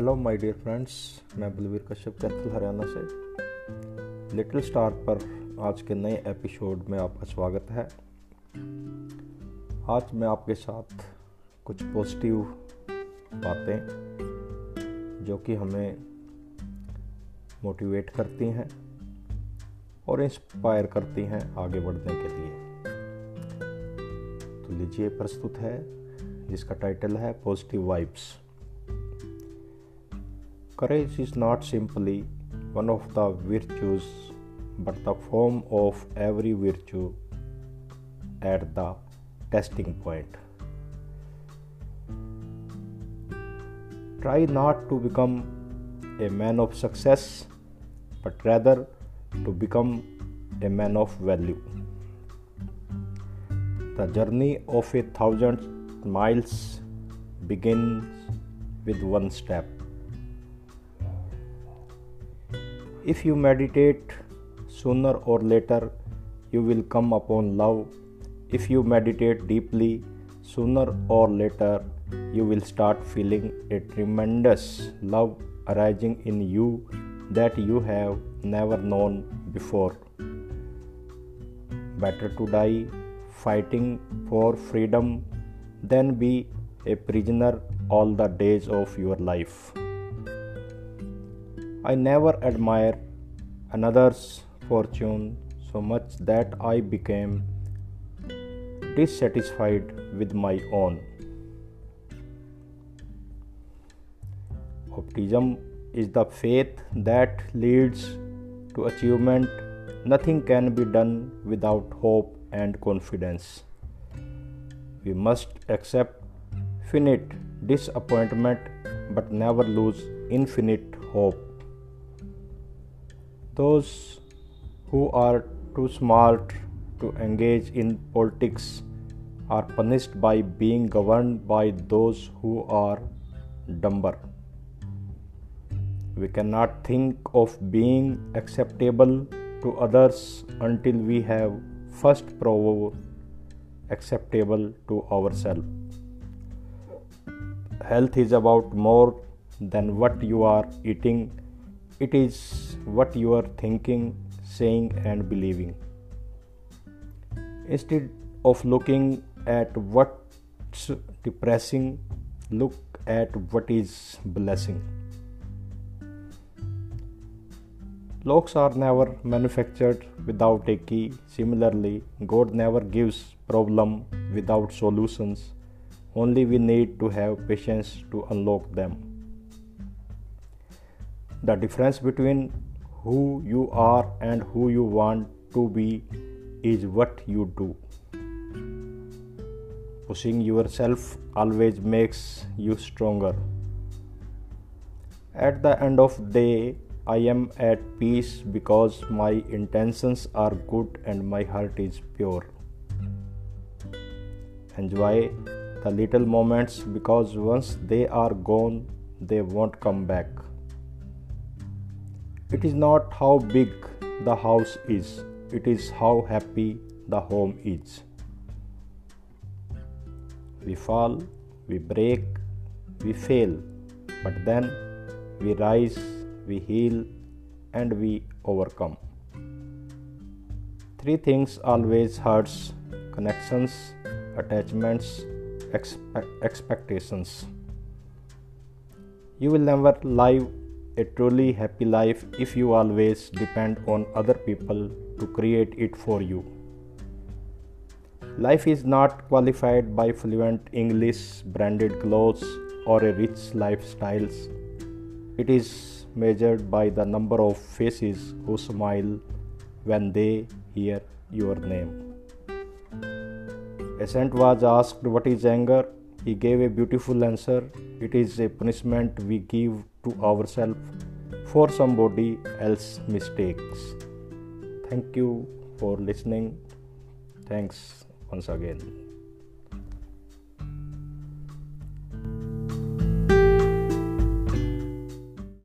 Hello my dear friends मैं बलवीर कश्यप, कैथल, हरियाणा से। Little star पर आज के नए एपिसोड में आपका स्वागत है। आज मैं आपके साथ कुछ पॉजिटिव बातें जो कि हमें मोटिवेट करती हैं और इंस्पायर करती हैं आगे बढ़ने के लिए। तो लीजिए, प्रस्तुत है, जिसका टाइटल है positive vibes Courage is not simply one of the virtues, but the form of every virtue at the testing point. Try not to become a man of success, but rather to become a man of value. The journey of a thousand miles begins with one step. If you meditate, sooner or later you will come upon love. If you meditate deeply, sooner or later you will start feeling a tremendous love arising in you that you have never known before. Better to die fighting for freedom than be a prisoner all the days of your life. I never admire another's fortune so much that I became dissatisfied with my own. Optimism is the faith that leads to achievement. Nothing can be done without hope and confidence. We must accept finite disappointment but never lose infinite hope. Those who are too smart to engage in politics are punished by being governed by those who are dumber. We cannot think of being acceptable to others until we have first proved acceptable to ourselves. Health is about more than what you are eating it is what you are thinking, saying, and believing. Instead of looking at what's depressing, look at what is blessing. Locks are never manufactured without a key. Similarly, God never gives problem without solutions. Only we need to have patience to unlock them. The difference between who you are and who you want to be is what you do. Pushing yourself always makes you stronger. At the end of the day, I am at peace because my intentions are good and my heart is pure. Enjoy the little moments because once they are gone, they won't come back. It is not how big the house is, it is how happy the home is. We fall, we break, we fail, but then we rise, we heal, and we overcome. Three things always hurts connections, attachments, expe- expectations. You will never live a truly happy life if you always depend on other people to create it for you. Life is not qualified by fluent English, branded clothes, or a rich lifestyles. It is measured by the number of faces who smile when they hear your name. A saint was asked, What is anger? He gave a beautiful answer it is a punishment we give to ourselves for somebody else's mistakes. Thank you for listening. Thanks once again.